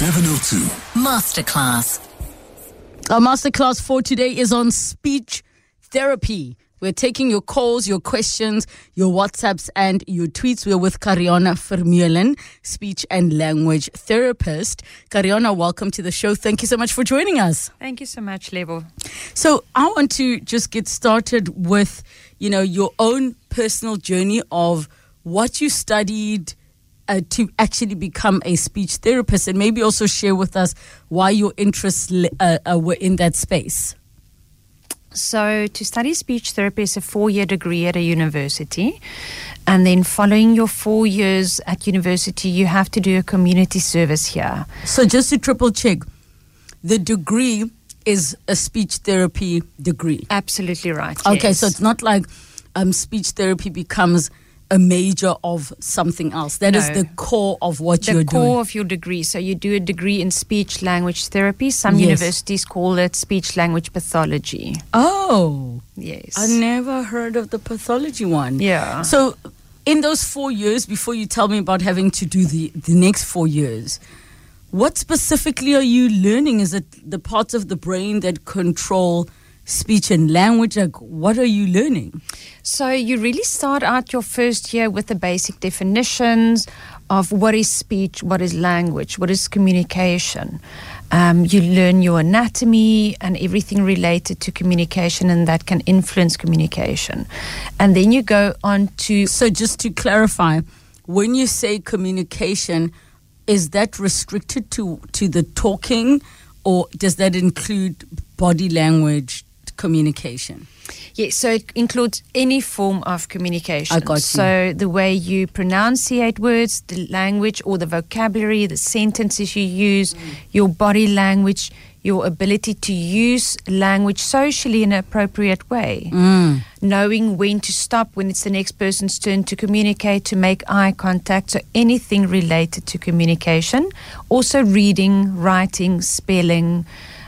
702 Masterclass. Our masterclass for today is on speech therapy. We're taking your calls, your questions, your WhatsApps, and your tweets. We're with Carianne Vermeulen, speech and language therapist. Carianne, welcome to the show. Thank you so much for joining us. Thank you so much, Lebo. So I want to just get started with, you know, your own personal journey of what you studied uh, to actually become a speech therapist, and maybe also share with us why your interests uh, uh, were in that space. So, to study speech therapy is a four year degree at a university. And then, following your four years at university, you have to do a community service here. So, just to triple check, the degree is a speech therapy degree. Absolutely right. Okay, yes. so it's not like um, speech therapy becomes a major of something else. That is No. the core of what the you're doing. The core of your degree. So, you do a degree in speech language therapy. Some Yes. universities call it speech language pathology. Oh, Yes. I never heard of the pathology one. Yeah. So, in those four years, before you tell me about having to do the, the next four years, what specifically are you learning? Is it the parts of the brain that control speech and language? Like, what are you learning? So you really start out your first year with the basic definitions of what is speech, what is language, what is communication. Um, you learn your anatomy and everything related to communication, and that can influence communication. And then you go on to So, just to clarify, when you say communication, is that restricted to, to the talking, or does that include body language communication? Yes, so it includes any form of communication. I got you. So the way you pronunciate words, the language or the vocabulary, the sentences you use, your body language, your ability to use language socially in an appropriate way. Knowing when to stop, when it's the next person's turn to communicate, to make eye contact. So anything related to communication. Also reading, writing, spelling,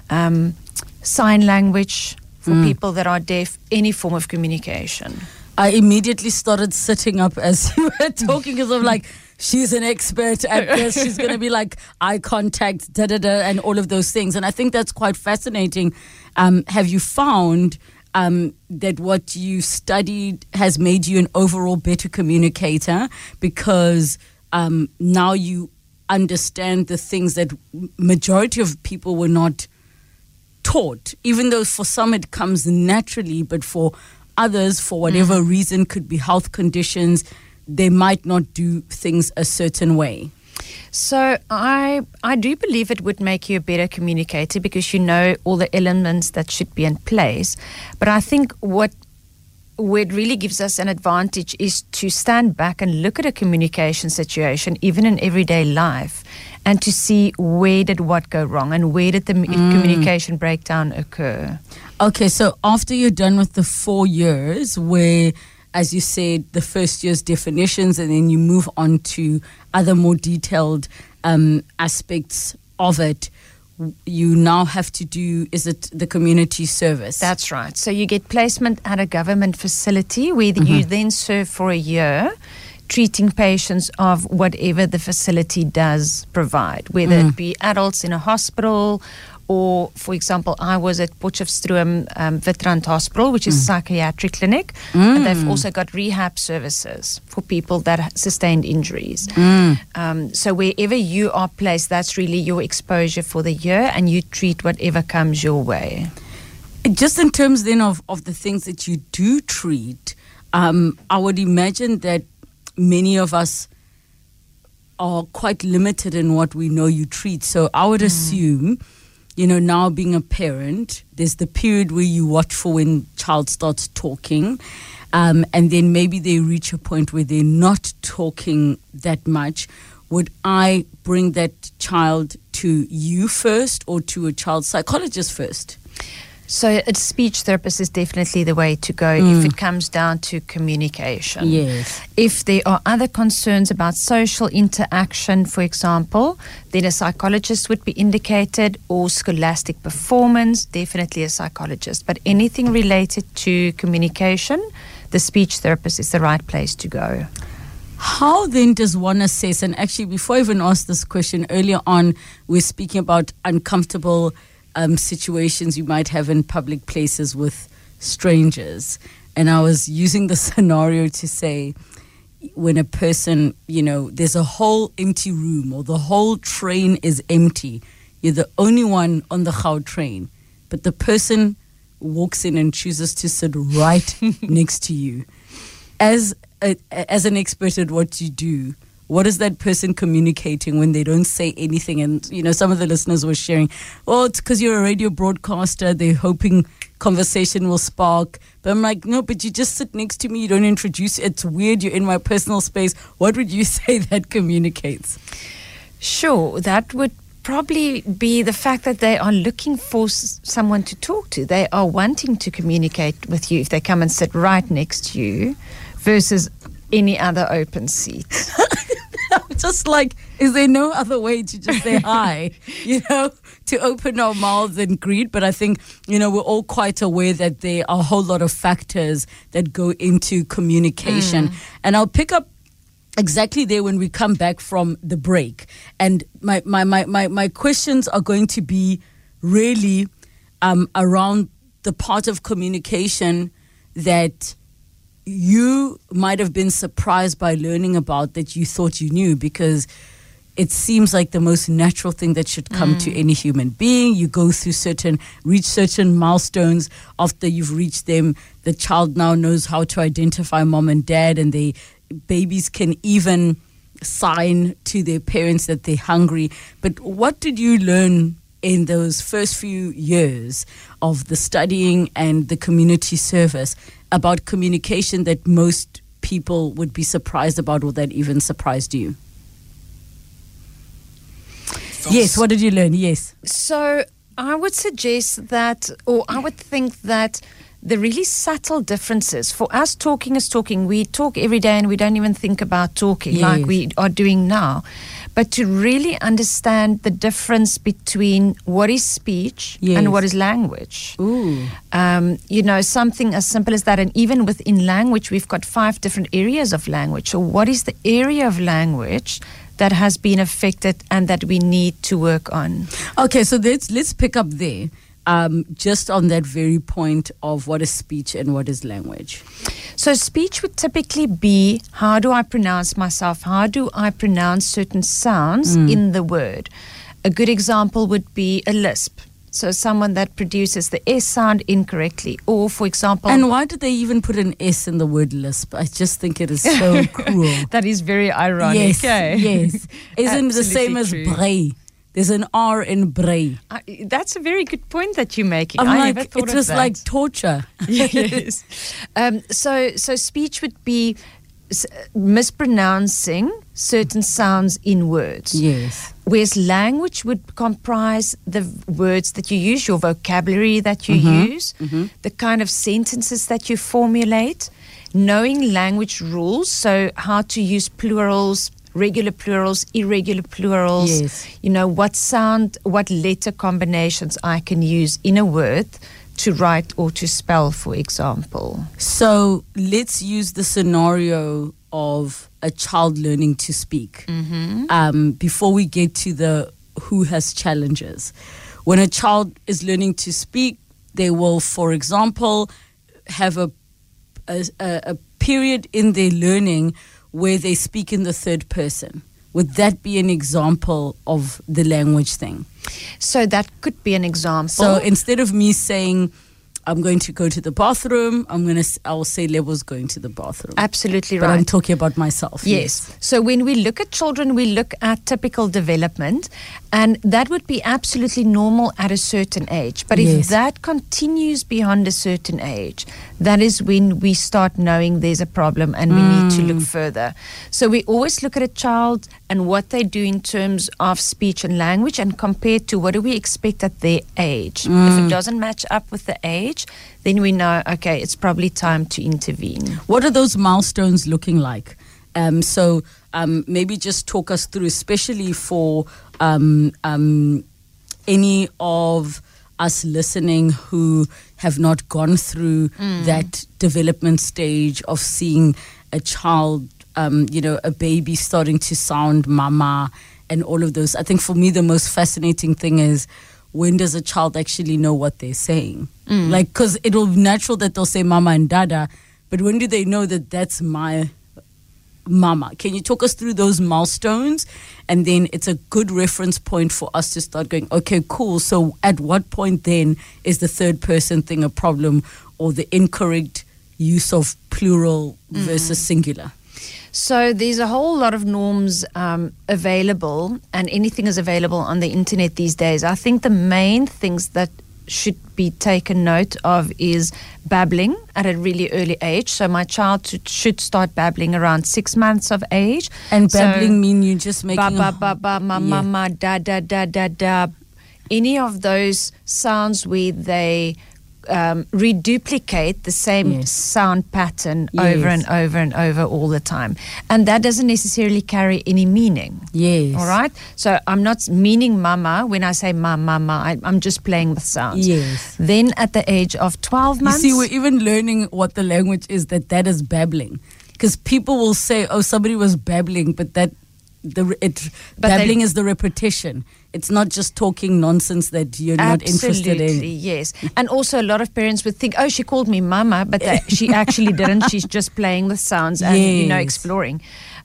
um, sign language for people that are deaf, any form of communication. I immediately started sitting up as you were talking because I'm like, she's an expert at this. She's going to be like eye contact, da da da, and all of those things. And I think that's quite fascinating. Um, have you found um, that what you studied has made you an overall better communicator because um, now you understand the things that majority of people were not taught, even though for some it comes naturally, but for others, for whatever mm-hmm. reason, could be health conditions, they might not do things a certain way. So I I do believe it would make you a better communicator because you know all the elements that should be in place. But I think what where it really gives us an advantage is to stand back and look at a communication situation, even in everyday life, and to see where did what go wrong and where did the m communication breakdown occur. Okay, so after you're done with the four years, where, as you said, the first year's definitions, and then you move on to other more detailed um, aspects of it, you now have to do is it the community service? That's right. So you get placement at a government facility where you mm-hmm. then serve for a year, treating patients of whatever the facility does provide, whether it mm. be adults in a hospital. Or, for example, I was at Potchefstroom um, Hospital, which is a psychiatric clinic. And they've also got rehab services for people that sustained injuries. Um, so, wherever you are placed, that's really your exposure for the year, and you treat whatever comes your way. Just in terms then of, of the things that you do treat, um, I would imagine that many of us are quite limited in what we know you treat. So I would assume, you know, now being a parent, there's the period where you watch for when child starts talking. Um, and then maybe they reach a point where they're not talking that much. Would I bring that child to you first or to a child psychologist first? So a speech therapist is definitely the way to go if mm. it comes down to communication. Yes. If there are other concerns about social interaction, for example, then a psychologist would be indicated or scholastic performance, definitely a psychologist. But anything related to communication, the speech therapist is the right place to go. How then does one assess? And actually, before I even ask this question, earlier on, we're speaking about uncomfortable um, situations you might have in public places with strangers. And I was using the scenario to say, when a person, you know, there's a whole empty room or the whole train is empty, you're the only one on the Gautrain, but the person walks in and chooses to sit right next to you. As a, as an expert at what you do, what is that person communicating when they don't say anything? And you know, some of the listeners were sharing, "Oh, it's because you're a radio broadcaster. They're hoping conversation will spark." But I'm like, no, but you just sit next to me. You don't introduce. It's weird. You're in my personal space. What would you say that communicates? Sure, that would probably be the fact that they are looking for s- someone to talk to. They are wanting to communicate with you if they come and sit right next to you versus any other open seat. just like, is there no other way to just say hi? You know, to open our mouths and greet. But I think, you know, we're all quite aware that there are a whole lot of factors that go into communication. And I'll pick up exactly there when we come back from the break. And my, my, my, my, my questions are going to be really um, around the part of communication that you might have been surprised by learning about that you thought you knew because it seems like the most natural thing that should come to mm. any human being. You go through certain, reach certain milestones. After you've reached them, the child now knows how to identify mom and dad, and they babies can even sign to their parents that they're hungry. But what did you learn in those first few years of the studying and the community service about communication that most people would be surprised about or that even surprised you? Yes, what did you learn? Yes. So I would suggest that, or I would think that the really subtle differences for us talking is talking. We talk every day and we don't even think about talking like we are doing now. But to really understand the difference between what is speech Yes. and what is language. Ooh. Um, you know, something as simple as that. And even within language, we've got five different areas of language. So, what is the area of language that has been affected and that we need to work on? Okay, so let's let's pick up there. Um, just on that very point of what is speech and what is language. So, speech would typically be how do I pronounce myself? How do I pronounce certain sounds in the word? A good example would be a lisp. So, someone that produces the S sound incorrectly. Or, for example, And why did they even put an S in the word lisp? I just think it is so cruel. that is very ironic. yes, eh? yes. Isn't the same as true. bray? There's an R in bray. I, that's a very good point that you're making. I'm I like, never thought it was like torture. yes. Um, so, so speech would be mispronouncing certain sounds in words. yes. Whereas language would comprise the words that you use, your vocabulary that you Mm-hmm. use, the kind of sentences that you formulate, knowing language rules, so how to use plurals, regular plurals, irregular plurals, Yes. you know, what sound, what letter combinations I can use in a word to write or to spell, for example. So let's use the scenario of a child learning to speak um, before we get to the who has challenges. When a child is learning to speak, they will, for example, have a, a a period in their learning where they speak in the third person. Would that be an example of the language thing? So that could be an example. So instead of me saying, I'm going to go to the bathroom, I'm going to, I'll say Lebo's going to the bathroom. Absolutely But right. I'm talking about myself. Yes. So when we look at children, we look at typical development, and that would be absolutely normal at a certain age. But if Yes. that continues beyond a certain age, that is when we start knowing there's a problem and we need to Mm. look further. So we always look at a child and what they do in terms of speech and language and compare to what do we expect at their age. If Mm. it doesn't match up with the age, then we know, okay, it's probably time to intervene. What are those milestones looking like? Um, so um, maybe just talk us through, especially for um, um, any of us listening who have not gone through that development stage of seeing a child um, you know, a baby starting to sound mama and all of those. I think for me, the most fascinating thing is when does a child actually know what they're saying? Like, because it'll be natural that they'll say mama and dada, but when do they know that that's my mama? Can you talk us through those milestones? And then it's a good reference point for us to start going, okay, cool. So at what point then is the third person thing a problem or the incorrect use of plural versus singular? So there's a whole lot of norms um, available, and anything is available on the internet these days. I think the main things that should be taken note of is babbling at a really early age. So my child should- start babbling around six months of age. And So- babbling mean you just making ba ba ba ba ma ma ma da da da da da. Any of those sounds where they um, reduplicate the same Yes. sound pattern over and over and over all the time, and that doesn't necessarily carry any meaning. Yes. All right. So I'm not meaning mama when I say ma mama. I, I'm just playing with sounds. Yes. Then at the age of 12 You months. see, we're even learning what the language is that that is babbling. Because people will say, oh, somebody was babbling, but that the it But they- babbling is the repetition. It's not just talking nonsense that you're not interested in. yes. And also, a lot of parents would think, "Oh, she called me mama," but they, she actually didn't. She's just playing with sounds and you know exploring.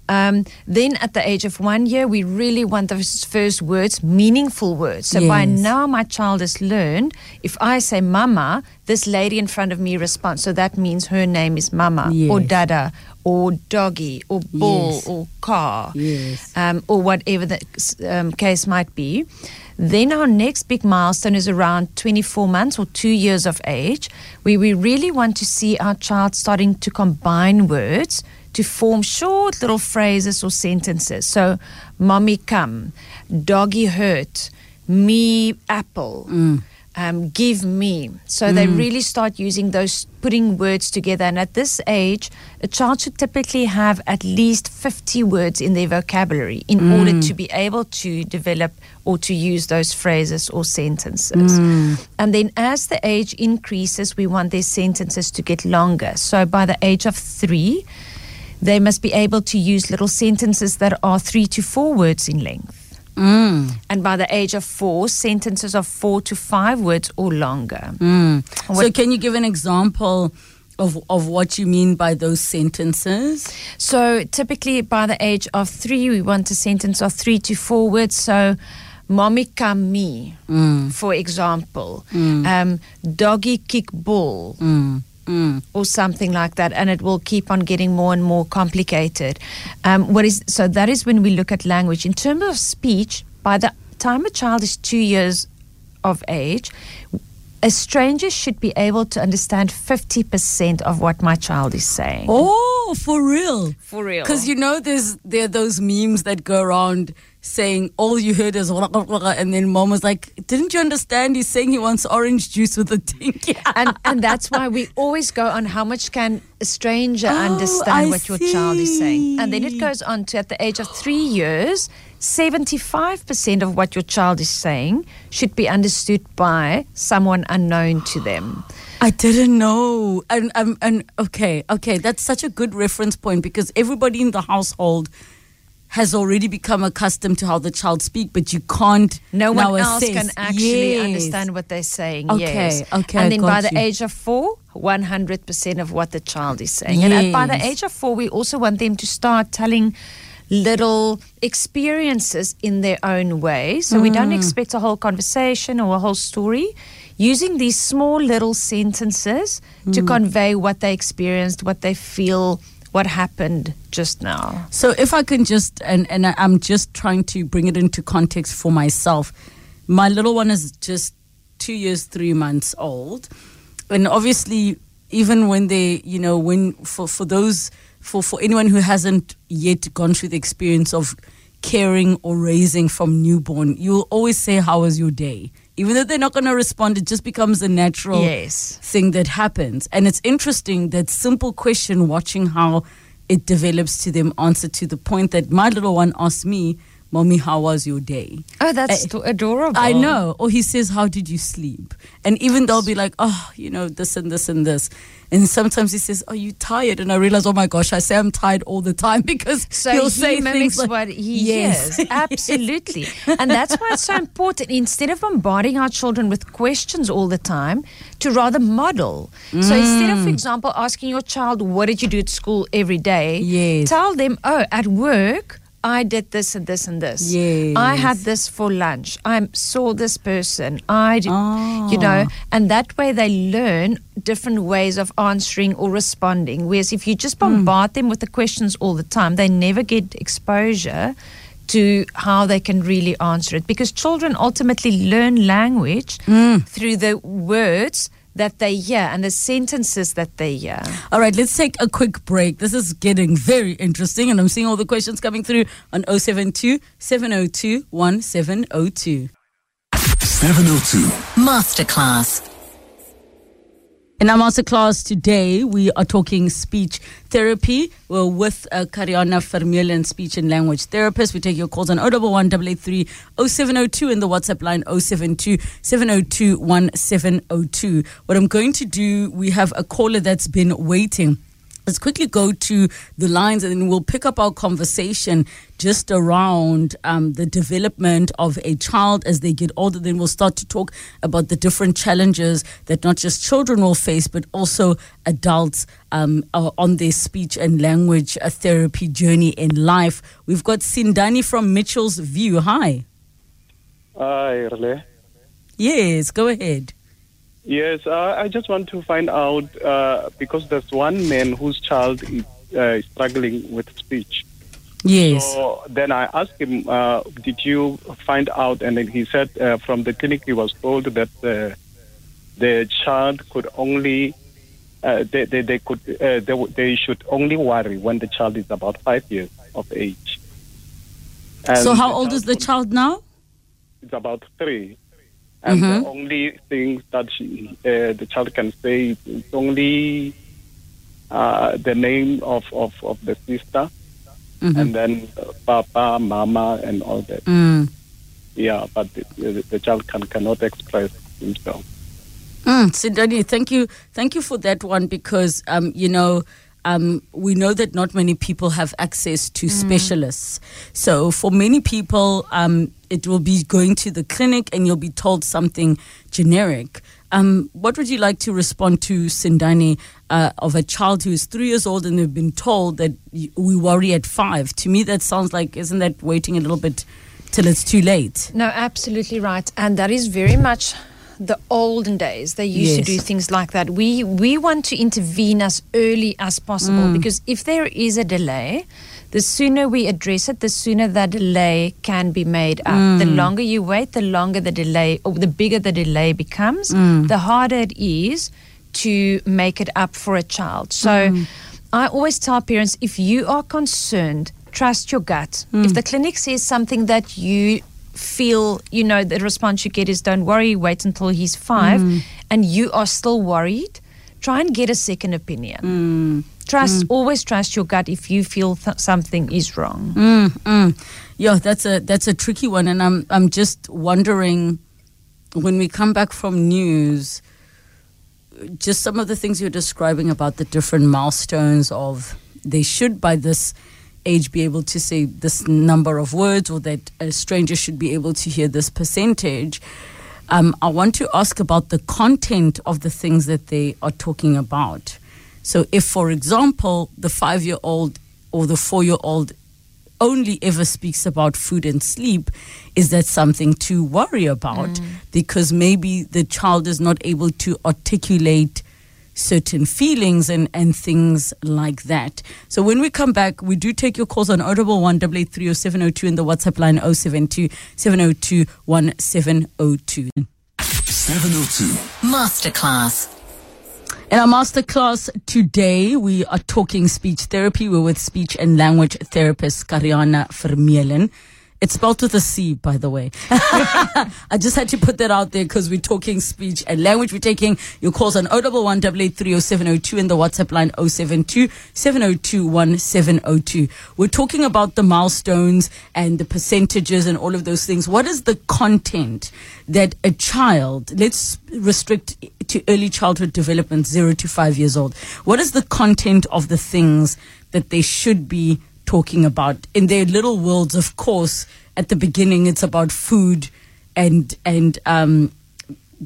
Um, then, at the age of one year, we really want those first words, meaningful words. So by now, my child has learned. If I say mama, this lady in front of me responds. So that means her name is mama or dada or doggy or ball Yes. or car Yes. um, or whatever the um, case might be. Then our next big milestone is around 24 months or two years of age, where we really want to see our child starting to combine words to form short little phrases or sentences. So, mommy come, doggy hurt, me apple. Mm. Um, give me. So they mm. really start using those, putting words together. And at this age, a child should typically have at least 50 words in their vocabulary in mm. order to be able to develop or to use those phrases or sentences. And then as the age increases, we want their sentences to get longer. So by the age of three, they must be able to use little sentences that are three to four words in length. Mm. And by the age of four, sentences of four to five words or longer. Mm. So, can you give an example of, of what you mean by those sentences? So typically by the age of three, we want a sentence of three to four words. So, mommy come me, Mm. for example, um, doggy kick ball. Mm. Or something like that, and it will keep on getting more and more complicated. Um, what is so that is when we look at language in terms of speech. By the time a child is two years of age, a stranger should be able to understand fifty percent of what my child is saying. Oh, for real? For real. Because you know, there's there are those memes that go around saying all you heard is and then mom was like, "Didn't you understand? He's saying he wants orange juice with a tinky." and and that's why we always go on how much can a stranger Oh, understand I what your child is saying and then it goes on to at the age of three years 75% of what your child is saying should be understood by someone unknown to them I didn't know. And um, and okay, okay, that's such a good reference point because everybody in the household has already become accustomed to how the child speak, but you can't. no one else assess. can actually Yes. understand what they're saying Okay, yes okay, and then by got the age of four 100% of what the child is saying and by the age of four we also want them to start telling little experiences in their own way so we Mm. don't expect a whole conversation or a whole story using these small little sentences to Mm. convey what they experienced what they feel what happened just now So if I can just and and I'm just trying to bring it into context for myself. My little one is just two years, three months old, and obviously, even when they, you know, when for for those for for anyone who hasn't yet gone through the experience of caring or raising from newborn, you'll always say, "How was your day?" Even though they're not going to respond, it just becomes a natural yes thing that happens. And it's interesting that simple question, watching how it develops to them, answer to the point that my little one asked me, Mommy, how was your day? Oh, that's uh, adorable. I know. Or he says, How did you sleep? And even they'll be like, Oh, you know, this and this and this. And sometimes he says, Are you tired? And I realize, Oh my gosh, I say I'm tired all the time because so he'll he say mimics things like, what he Yes. hears. Absolutely. and that's why it's so important, instead of bombarding our children with questions all the time, to rather model. So instead Mm. of, for example, asking your child, What did you do at school every day? Yes. Tell them, Oh, at work, I did this and this and this. I had this for lunch. I saw this person. I did, you Ah. know, and that way they learn different ways of answering or responding. Whereas if you just Hmm. bombard them with the questions all the time, they never get exposure to how they can really answer it. Because children ultimately learn language Hmm. through the words that they hear and the sentences that they hear. All right, let's take a quick break. This is getting very interesting, and I'm seeing all the questions coming through on 072 702 1702. 702. Masterclass. In our masterclass today, we are talking speech therapy. We're with uh, Carianne Vermeulen, speech and language therapist. We take your calls on 011 883 0702 in the WhatsApp line 072 702 1702. What I'm going to do, we have a caller that's been waiting. Let's quickly go to the lines and then we'll pick up our conversation just around um, the development of a child as they get older. Then we'll start to talk about the different challenges that not just children will face, but also adults um, on their speech and language uh, therapy journey in life. We've got Sindani from Mitchell's View. Hi. Hi, Rele. Yes, go ahead. Yes, uh, I just want to find out uh, because there's one man whose child is uh, struggling with speech. Yes. So then I asked him, uh, "Did you find out?" And then he said, uh, "From the clinic, he was told that uh, the child could only." Uh, they, they, they could uh, they, they should only worry when the child is about five years of age. And so, how old is the child now? It's about three. And Mhm. the only thing that she, uh, the child can say is only uh, the name of, of, of the sister Mhm. and then uh, Papa, Mama, and all that. Mm. Yeah, but the, the, child can, cannot express himself. Mm, Sindani, thank you, thank you for that one because um, you know. Um, we know that not many people have access to specialists. So, for many people, um, it will be going to the clinic and you'll be told something generic. Um, what would you like to respond to, Sindani, uh, of a child who is three years old and they've been told that we worry at five? To me, that sounds like, isn't that waiting a little bit till it's too late? No, absolutely right. And that is very much the olden days. They used to do things like that. We we want to intervene as early as possible Mm. because if there is a delay, the sooner we address it, the sooner that delay can be made up. The Mm. longer you wait, the longer the delay or the bigger the delay becomes, Mm. the harder it is to make it up for a child. So Mm. I always tell parents if you are concerned, trust your gut. Mm. If the clinic says something that you feel, you know, the response you get is don't worry, wait until he's five, Mm. and you are still worried, try and get a second opinion. Trust, always trust your gut if you feel th- something is wrong. Mm, mm. Yeah, that's a that's a tricky one, and I'm I'm just wondering when we come back from news, just some of the things you're describing about the different milestones of they should by this age be able to say this number of words, or that a stranger should be able to hear this percentage. Um, I want to ask about the content of the things that they are talking about. So, if, for example, the five year old or the four year old only ever speaks about food and sleep, is that something to worry about? Because maybe the child is not able to articulate certain feelings and, and things like that. So when we come back, we do take your calls on audible 1883 or 702 in the WhatsApp line 072 702 1702. 702. Masterclass. In our masterclass today, we are talking speech therapy. We're with speech and language therapist Carianne Vermeulen. It's spelled with a C, by the way. I just had to put that out there because we're talking speech and language. We're taking your calls on 011 883 and the WhatsApp line 072 702 1702. We're talking about the milestones and the percentages and all of those things. What is the content that a child, let's restrict to early childhood development, zero to five years old. What is the content of the things that they should be talking about in their little worlds. Of course, at the beginning, it's about food and and um,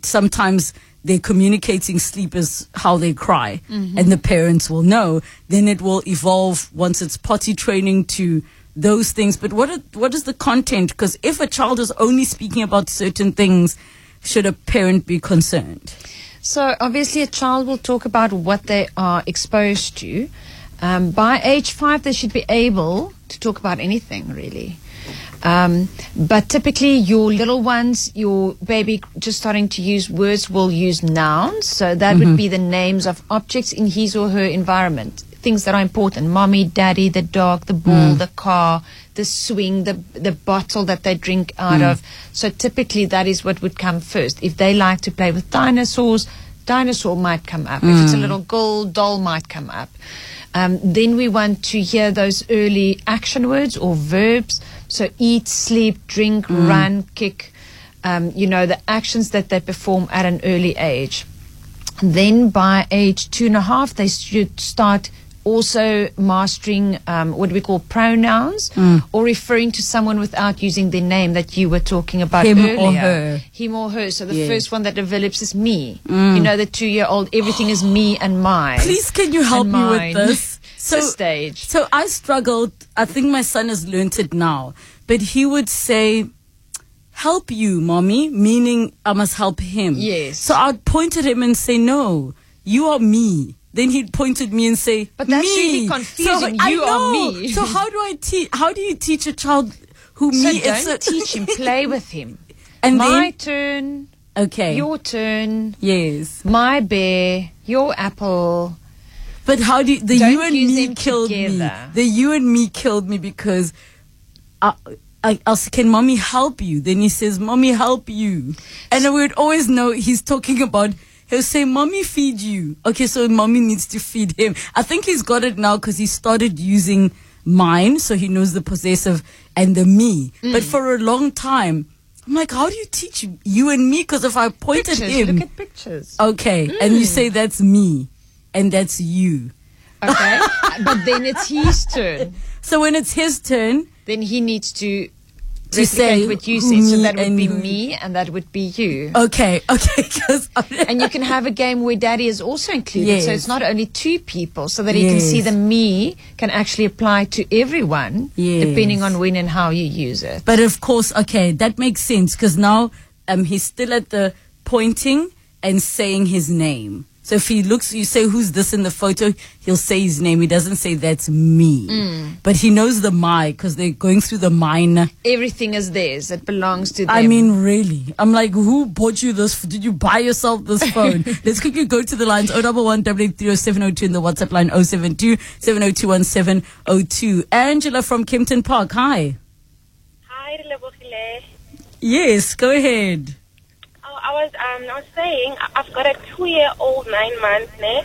sometimes they're communicating sleep is how they cry, mm-hmm. and the parents will know. Then it will evolve once it's potty training to those things. But what are, what is the content? Because if a child is only speaking about certain things, should a parent be concerned? So obviously, a child will talk about what they are exposed to. Um, by age five, they should be able to talk about anything, really. Um, but typically, your little ones, your baby just starting to use words will use nouns. So that mm-hmm. would be the names of objects in his or her environment. Things that are important mommy, daddy, the dog, the ball, mm. the car, the swing, the, the bottle that they drink out mm. of. So typically, that is what would come first. If they like to play with dinosaurs, dinosaur might come up. Mm. If it's a mm. little gold doll, might come up. Um, then we want to hear those early action words or verbs. So eat, sleep, drink, mm. run, kick. Um, you know, the actions that they perform at an early age. Then by age two and a half, they should start also mastering um, what we call pronouns mm. or referring to someone without using their name that you were talking about Him earlier. or her. Him or her. So the yes. first one that develops is me. Mm. You know, the two year old, everything is me and mine. Please, can you help me with this? So, stage. So I struggled. I think my son has learnt it now, but he would say, help you, mommy, meaning I must help him. Yes. So I'd point at him and say, no, you are me. Then he'd point at me and say, "But that's me. really confusing. So, you are me." So how do I teach? How do you teach a child who so me? Don't a- teach him. Play with him. And my then, turn. Okay. Your turn. Yes. My bear. Your apple. But how do you, the don't you and me killed together. me? The you and me killed me because. Uh, I, I, I can mommy help you? Then he says, mommy help you. And we would always know he's talking about he'll say, Mommy, feed you. Okay, so mommy needs to feed him. I think he's got it now because he started using mine, so he knows the possessive and the me. Mm. But for a long time, I'm like, how do you teach you and me? Because if I point pictures, at him. Look at pictures. Okay, mm. and you say that's me and that's you. Okay, but then it's his turn. So when it's his turn, then he needs to to say what you said. So that would be me and that would be you. Okay, okay. And you can have a game where daddy is also included. Yes. So it's not only two people, so that yes. you can see the me can actually apply to everyone, yes. depending on when and how you use it. But of course, okay, that makes sense because now um, he's still at the pointing and saying his name. So if he looks, you say, who's this in the photo? He'll say his name. He doesn't say that's me. Mm. But he knows the my because they're going through the mine. Everything is theirs. It belongs to them. I mean, really. I'm like, who bought you this? Did you buy yourself this phone? Let's quickly go to the lines 011 702 in the WhatsApp line 072 702 Angela from Kempton Park. Hi. Hi, Yes, go ahead. I was um I was saying I've got a two year old nine months now.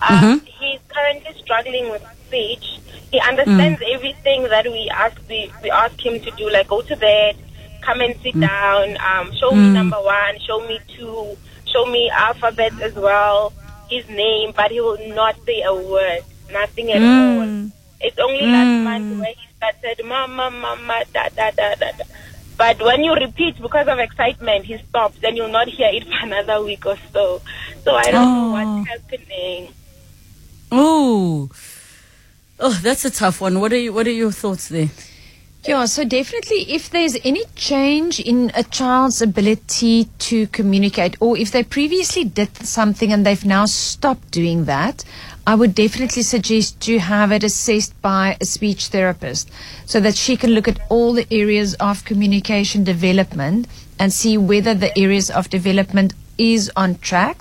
Um, mm-hmm. He's currently struggling with speech. He understands mm. everything that we ask we, we ask him to do, like go to bed, come and sit mm. down, um, show mm. me number one, show me two, show me alphabet as well, his name, but he will not say a word, nothing at all. Mm. It's only last mm. month where he started mama, mama, da da da da. da. But when you repeat because of excitement, he stops, and you'll not hear it for another week or so. So I don't oh. know what's oh. happening. Oh, oh, that's a tough one. What are you, What are your thoughts there? Yeah, so definitely if there's any change in a child's ability to communicate, or if they previously did something and they've now stopped doing that, I would definitely suggest to have it assessed by a speech therapist so that she can look at all the areas of communication development and see whether the areas of development is on track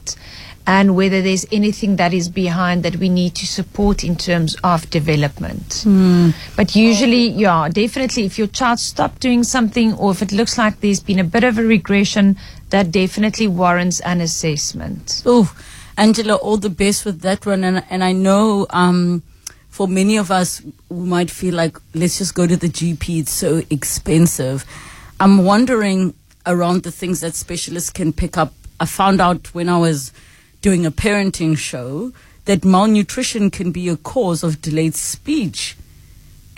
and whether there's anything that is behind that we need to support in terms of development. Hmm. But usually, yeah, definitely if your child stopped doing something or if it looks like there's been a bit of a regression, that definitely warrants an assessment. Oh, Angela, all the best with that one. And, and I know um, for many of us, we might feel like, let's just go to the GP, it's so expensive. I'm wondering around the things that specialists can pick up. I found out when I was doing a parenting show that malnutrition can be a cause of delayed speech.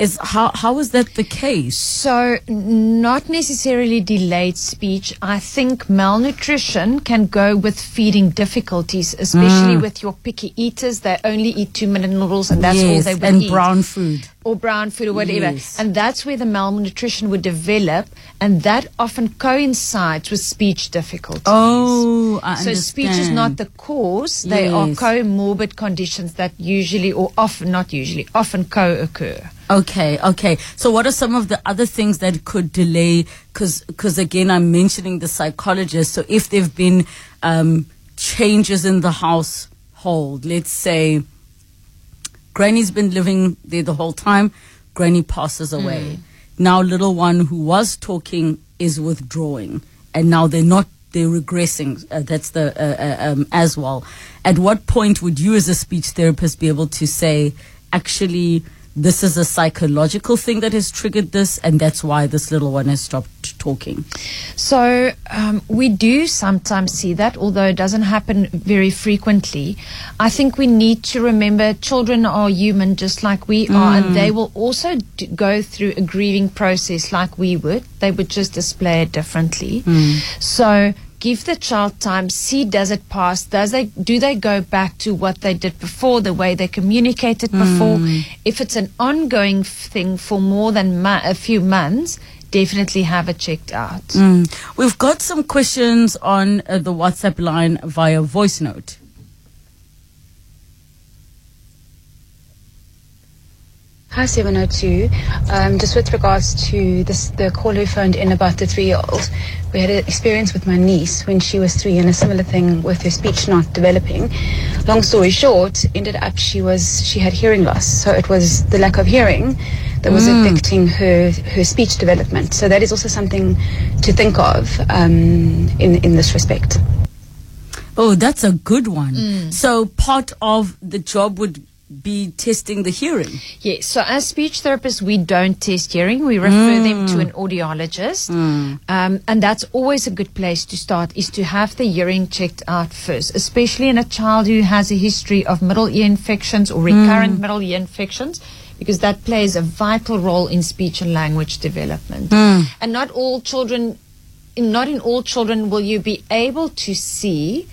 Is how how is that the case? So, not necessarily delayed speech. I think malnutrition can go with feeding difficulties, especially Mm. with your picky eaters. They only eat two minute noodles and that's all yes, they will and eat. brown food. Or brown food or whatever. Yes. And that's where the malnutrition would develop, and that often coincides with speech difficulties. Oh, I so speech is not the cause; they are Yes. comorbid conditions that usually, or often, not usually, often co-occur. Okay, okay. So, what are some of the other things that could delay? Cause because, again, I'm mentioning the psychologist. So, if there've been um, changes in the household, let's say Granny's been living there the whole time, Granny passes away. Now, little one who was talking is withdrawing, and now they're not. They're regressing. Uh, that's the uh, uh, um, as well. At what point would you, as a speech therapist, be able to say, actually, this is a psychological thing that has triggered this, and that's why this little one has stopped talking? So um, we do sometimes see that, although it doesn't happen very frequently. I think we need to remember children are human just like we are, and mm. they will also d- go through a grieving process like we would. They would just display it differently. Mm. So give the child time see does it pass does they do they go back to what they did before the way they communicated before mm. if it's an ongoing thing for more than ma- a few months definitely have it checked out Mm. We've got some questions on uh, the WhatsApp line via voice note. Hi, 702. Um, just with regards to this, the caller who phoned in about the three year old, we had an experience with my niece when she was three and a similar thing with her speech not developing. Long story short, ended up she was she had hearing loss, so it was the lack of hearing that was affecting her her speech development. So that is also something to think of um, in in this respect. Oh, that's a good one. So part of the job would be testing the hearing. Yes, so as speech therapists, we don't test hearing. We refer them to mm. an audiologist. Mm. Um, and that's always a good place to start, is to have the hearing checked out first, especially in a child who has a history of middle ear infections or mm. recurrent middle ear infections, because that plays a vital role in speech and language development. And not all children, not in all children will you be able to see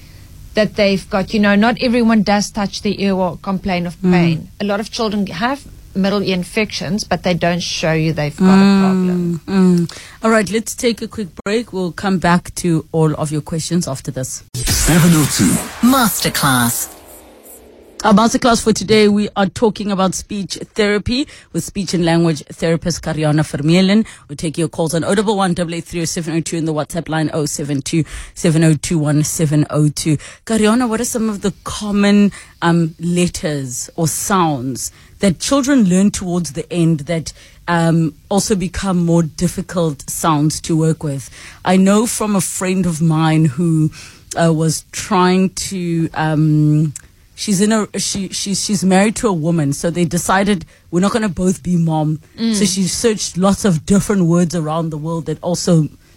that they've got, you know, not everyone does touch the ear or complain of pain. A lot of children have middle ear infections, but they don't show you they've got a problem. Mm. All right, let's take a quick break. We'll come back to all of your questions after this. 702. Masterclass. Our masterclass for today, we are talking about speech therapy with speech and language therapist Carianne Vermeulen. We'll take your calls on 011 702 in the WhatsApp line 072 7021 702. Carianne, what are some of the common um, letters or sounds that children learn towards the end that um, also become more difficult sounds to work with? I know from a friend of mine who uh, was trying to. Um, she's in a she she's she's married to a woman so they decided we're not going to both be mom so she searched lots of different words around the world that also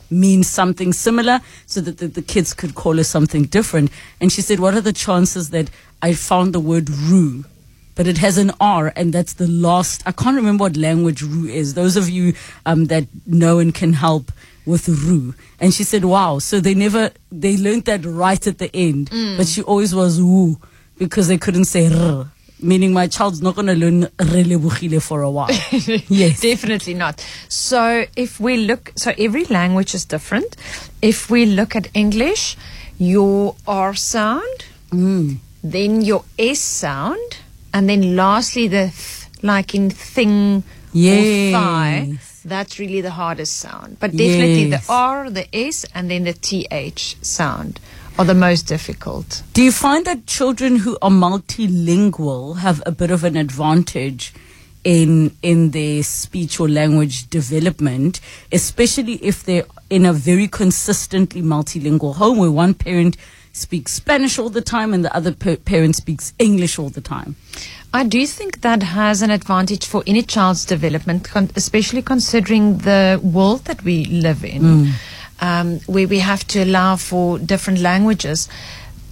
mean something similar so that the, the kids could call her something different and she said what are the chances that i found the word rue but it has an R, and that's the last. I can't remember what language Ru is. Those of you um, that know and can help with Ru. And she said, wow. So they never, they learned that right at the end, but she always was Wu because they couldn't say R, meaning my child's not going to learn Relebogile for a while. yes. Definitely not. So if we look, so every language is different. If we look at English, your R sound, mm. then your S sound, and then lastly the th, like in thing or thigh. That's really the hardest sound. But definitely Yes. the R, the S, and then the TH sound are the most difficult. Do you find that children who are multilingual have a bit of an advantage in in their speech or language development, especially if they're in a very consistently multilingual home where one parent speaks Spanish all the time and the other pa- parent speaks English all the time? I do think that has an advantage for any child's development, con- especially considering the world that we live in, hmm. Um, where we have to allow for different languages.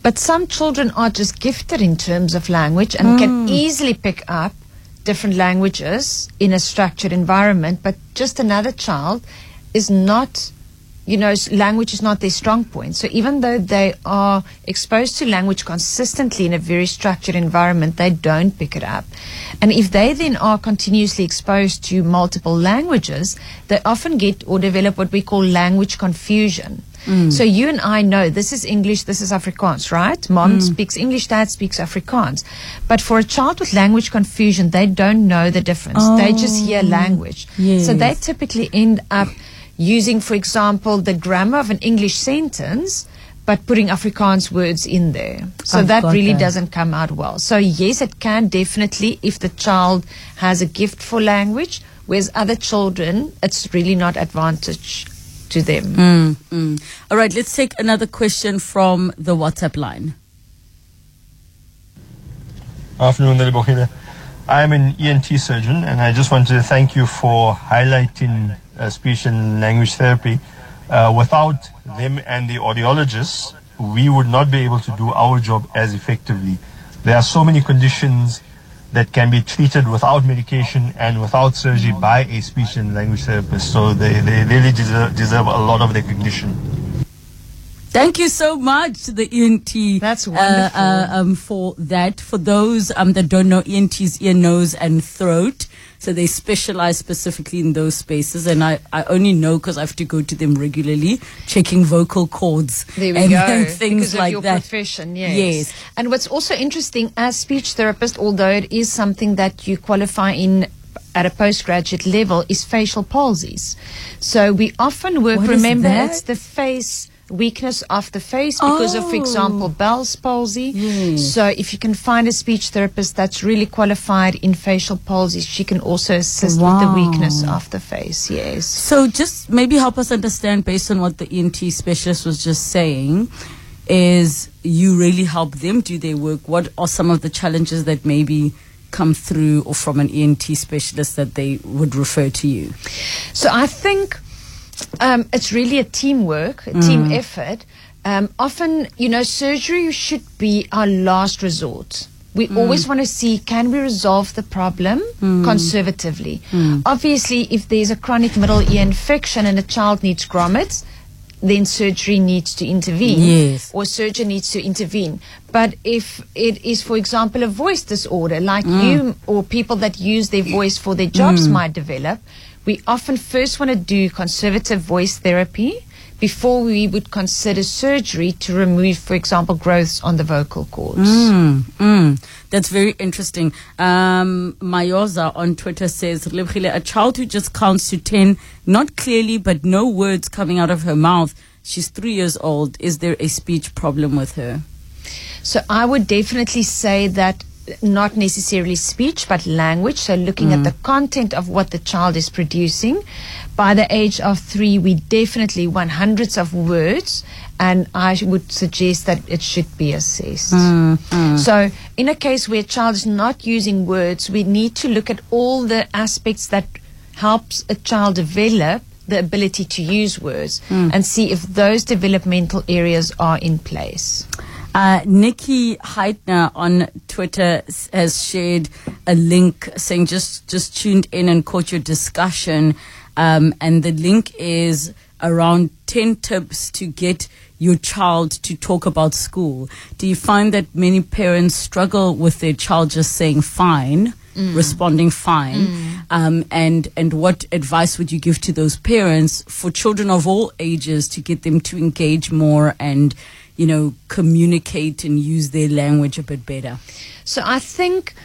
But some children are just gifted in terms of language and can easily pick up different languages in a structured environment. But just another child is not you know, language is not their strong point. So even though they are exposed to language consistently in a very structured environment, they don't pick it up. And if they then are continuously exposed to multiple languages, they often get or develop what we call language confusion. Mm. So you and I know this is English, this is Afrikaans, right? Mom mm. speaks English, dad speaks Afrikaans. But for a child with language confusion, they don't know the difference. They oh, just hear language. So they typically end up using, for example, the grammar of an English sentence, but putting Afrikaans words in there. So I've that really that. doesn't come out well. So yes, it can definitely, if the child has a gift for language, whereas other children, it's really not advantage to them. Mm, mm. All right, let's take another question from the WhatsApp line. Afternoon, Relebogile. I'm an ENT surgeon, and I just wanted to thank you for highlighting speech and language therapy. Uh, without them and the audiologists, we would not be able to do our job as effectively. There are so many conditions that can be treated without medication and without surgery by a speech and language therapist. So they, they really deserve, deserve a lot of recognition. Thank you so much to the ENT. That's uh, wonderful. uh, um, for that. For those um, that don't know, ENT's ear, nose, and throat. So they specialize specifically in those spaces, and I, I only know because I have to go to them regularly, checking vocal cords There we and, go. and things because like of your that. profession, yes. Yes. And what's also interesting as speech therapist, although it is something that you qualify in at a postgraduate level, is facial palsies. So we often work. What remember, it's the face weakness of the face because of, for Oh. example, Bell's palsy. Yes. So if you can find a speech therapist that's really qualified in facial palsy, she can also assist with the weakness of the face. Yes. So just maybe help us understand based on what the ENT specialist was just saying is you really help them do their work. What are some of the challenges that maybe come through or from an ENT specialist that they would refer to you? So I think um, it's really a teamwork, a team mm. effort. Um, often, you know, surgery should be our last resort. We mm. always want to see can we resolve the problem mm. conservatively. Obviously, if there's a chronic middle ear infection and a child needs grommets, then surgery needs to intervene Yes. or surgeon needs to intervene. But if it is, for example, a voice disorder, like you or people that use their voice for their jobs might develop, we often first want to do conservative voice therapy before we would consider surgery to remove, for example, growths on the vocal cords. Mm, mm. That's very interesting. Um, Mayoza on Twitter says, a child who just counts to 10, not clearly, but no words coming out of her mouth. She's three years old. Is there a speech problem with her? So I would definitely say that not necessarily speech, but language. So looking at mm. the content of what the child is producing. By the age of three, we definitely want hundreds of words, and I would suggest that it should be assessed. Mm-hmm. So in a case where a child is not using words, we need to look at all the aspects that helps a child develop the ability to use words mm. and see if those developmental areas are in place. Uh, Nikki Heitner on Twitter has shared a link saying just just tuned in and caught your discussion, um, and the link is around ten tips to get your child to talk about school. Do you find that many parents struggle with their child just saying fine? responding fine um, and and what advice would you give to those parents for children of all ages to get them to engage more and you know communicate and use their language a bit better So I think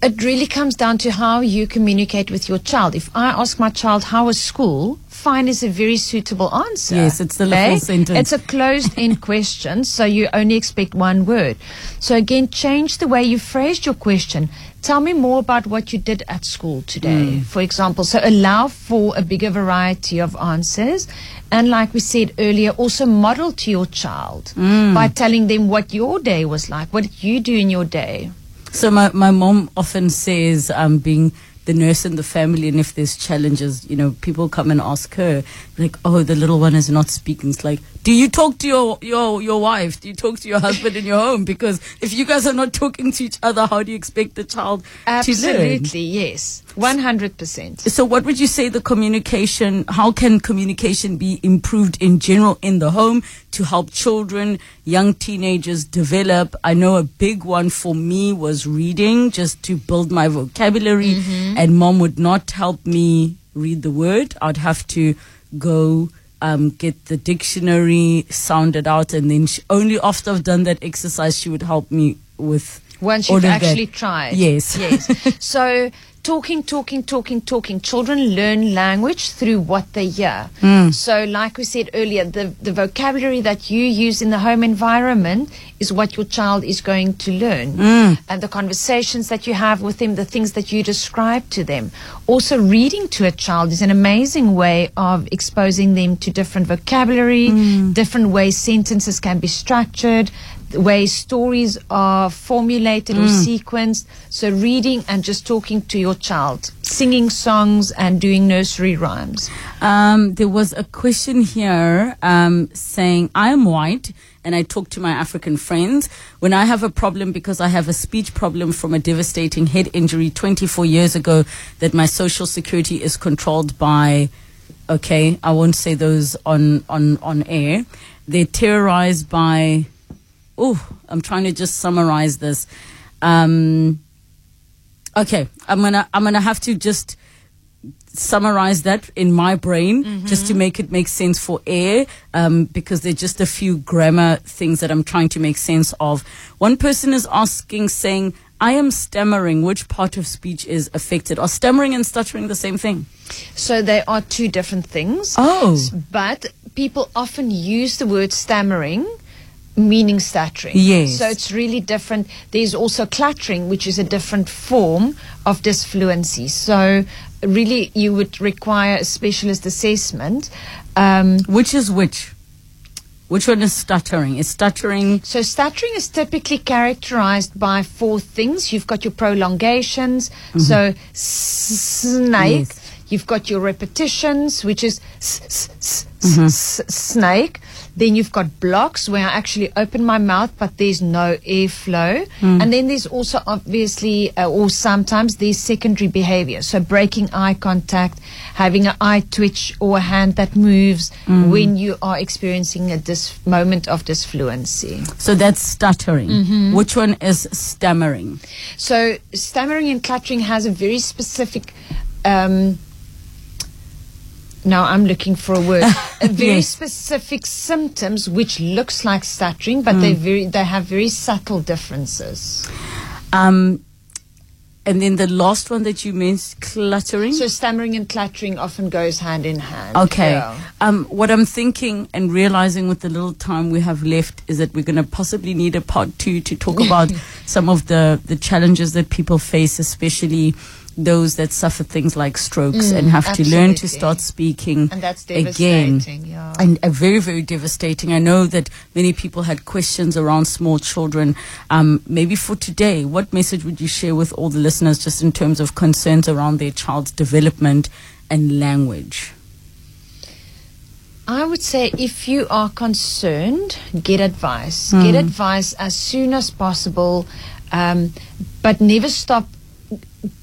It really comes down to how you communicate with your child. If I ask my child, how was school? Fine is a very suitable answer. Yes, it's the little sentence. It's a closed end question, so you only expect one word. So again, change the way you phrased your question. Tell me more about what you did at school today, for example. So allow for a bigger variety of answers. And like we said earlier, also model to your child by telling them what your day was like. What did you do in your day? So my, my mom often says, um, being the nurse in the family, and if there's challenges, you know, people come and ask her, like, oh, the little one is not speaking. It's like, do you talk to your, your, your wife? Do you talk to your husband in your home? Because if you guys are not talking to each other, how do you expect the child? Absolutely, yes. 100%. So, what would you say the communication? How can communication be improved in general in the home to help children, young teenagers develop? I know a big one for me was reading, just to build my vocabulary. And mom would not help me read the word. I'd have to go um, get the dictionary, sounded out, and then she, only after I've done that exercise, she would help me with. Once you've of that. actually tried. Yes. Yes. so talking, talking, talking, talking. Children learn language through what they hear. Hmm. So like we said earlier, the, the vocabulary that you use in the home environment is what your child is going to learn. Hmm. And the conversations that you have with them, the things that you describe to them. Also reading to a child is an amazing way of exposing them to different vocabulary, Hmm. different ways sentences can be structured, way stories are formulated or sequenced. So reading and just talking to your child, singing songs and doing nursery rhymes. Um, there was a question here um, saying, I am white and I talk to my African friends. When I have a problem because I have a speech problem from a devastating head injury 24 years ago, that my social security is controlled by, okay, I won't say those on, on, on air. They're terrorized by, oh, I'm trying to just summarize this. Um, okay, I'm gonna, I'm gonna have to just summarize that in my brain just to make it make sense for air um, because there's just a few grammar things that I'm trying to make sense of. One person is asking, saying, I am stammering. Which part of speech is affected? Are stammering and stuttering the same thing? So they are two different things. Oh. But people often use the word stammering meaning stuttering. Yes. So it's really different. There's also cluttering, which is a different form of disfluency. So really you would require a specialist assessment. Um, Which is which? Which one is stuttering? Is stuttering. So stuttering is typically characterized by four things. You've got your prolongations, so snake. Yes. You've got your repetitions, which is s- s- s- s- s- snake. Then you've got blocks where I actually open my mouth, but there's no airflow. And then there's also obviously, uh, or sometimes there's secondary behavior. So breaking eye contact, having an eye twitch or a hand that moves when you are experiencing a dis- moment of disfluency. So that's stuttering. Which one is stammering? So stammering and cluttering has a very specific. Um, now I'm looking for a word. A very Yes. specific symptoms which looks like stuttering, but they very they have very subtle differences. Um, and then the last one that you mentioned, cluttering. So stammering and cluttering often goes hand in hand. Okay. Yeah. Um, what I'm thinking and realizing with the little time we have left is that we're going to possibly need a part two to talk about some of the, the challenges that people face, especially those that suffer things like strokes and have to learn to start speaking And that's again. yeah. And uh, very, very devastating. I know that many people had questions around small children. Um, maybe for today, what message would you share with all the listeners just in terms of concerns around their child's development and language? I would say if you are concerned, get advice. Get advice as soon as possible, um, but never stop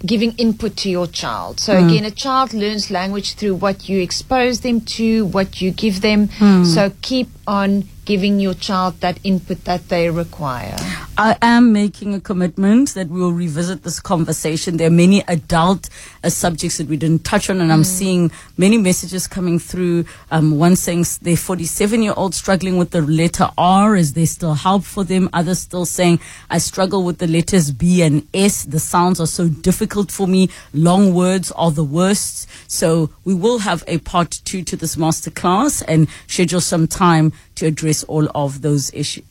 giving input to your child. So hmm. again, a child learns language through what you expose them to, what you give them. Hmm. So keep on giving your child that input that they require? I am making a commitment that we will revisit this conversation. There are many adult uh, subjects that we didn't touch on, and I'm seeing many messages coming through. Um, one saying their 47 year old struggling with the letter R. Is there still help for them? Others still saying, I struggle with the letters B and S. The sounds are so difficult for me. Long words are the worst. So we will have a part two to this masterclass and schedule some time to address all of those issues.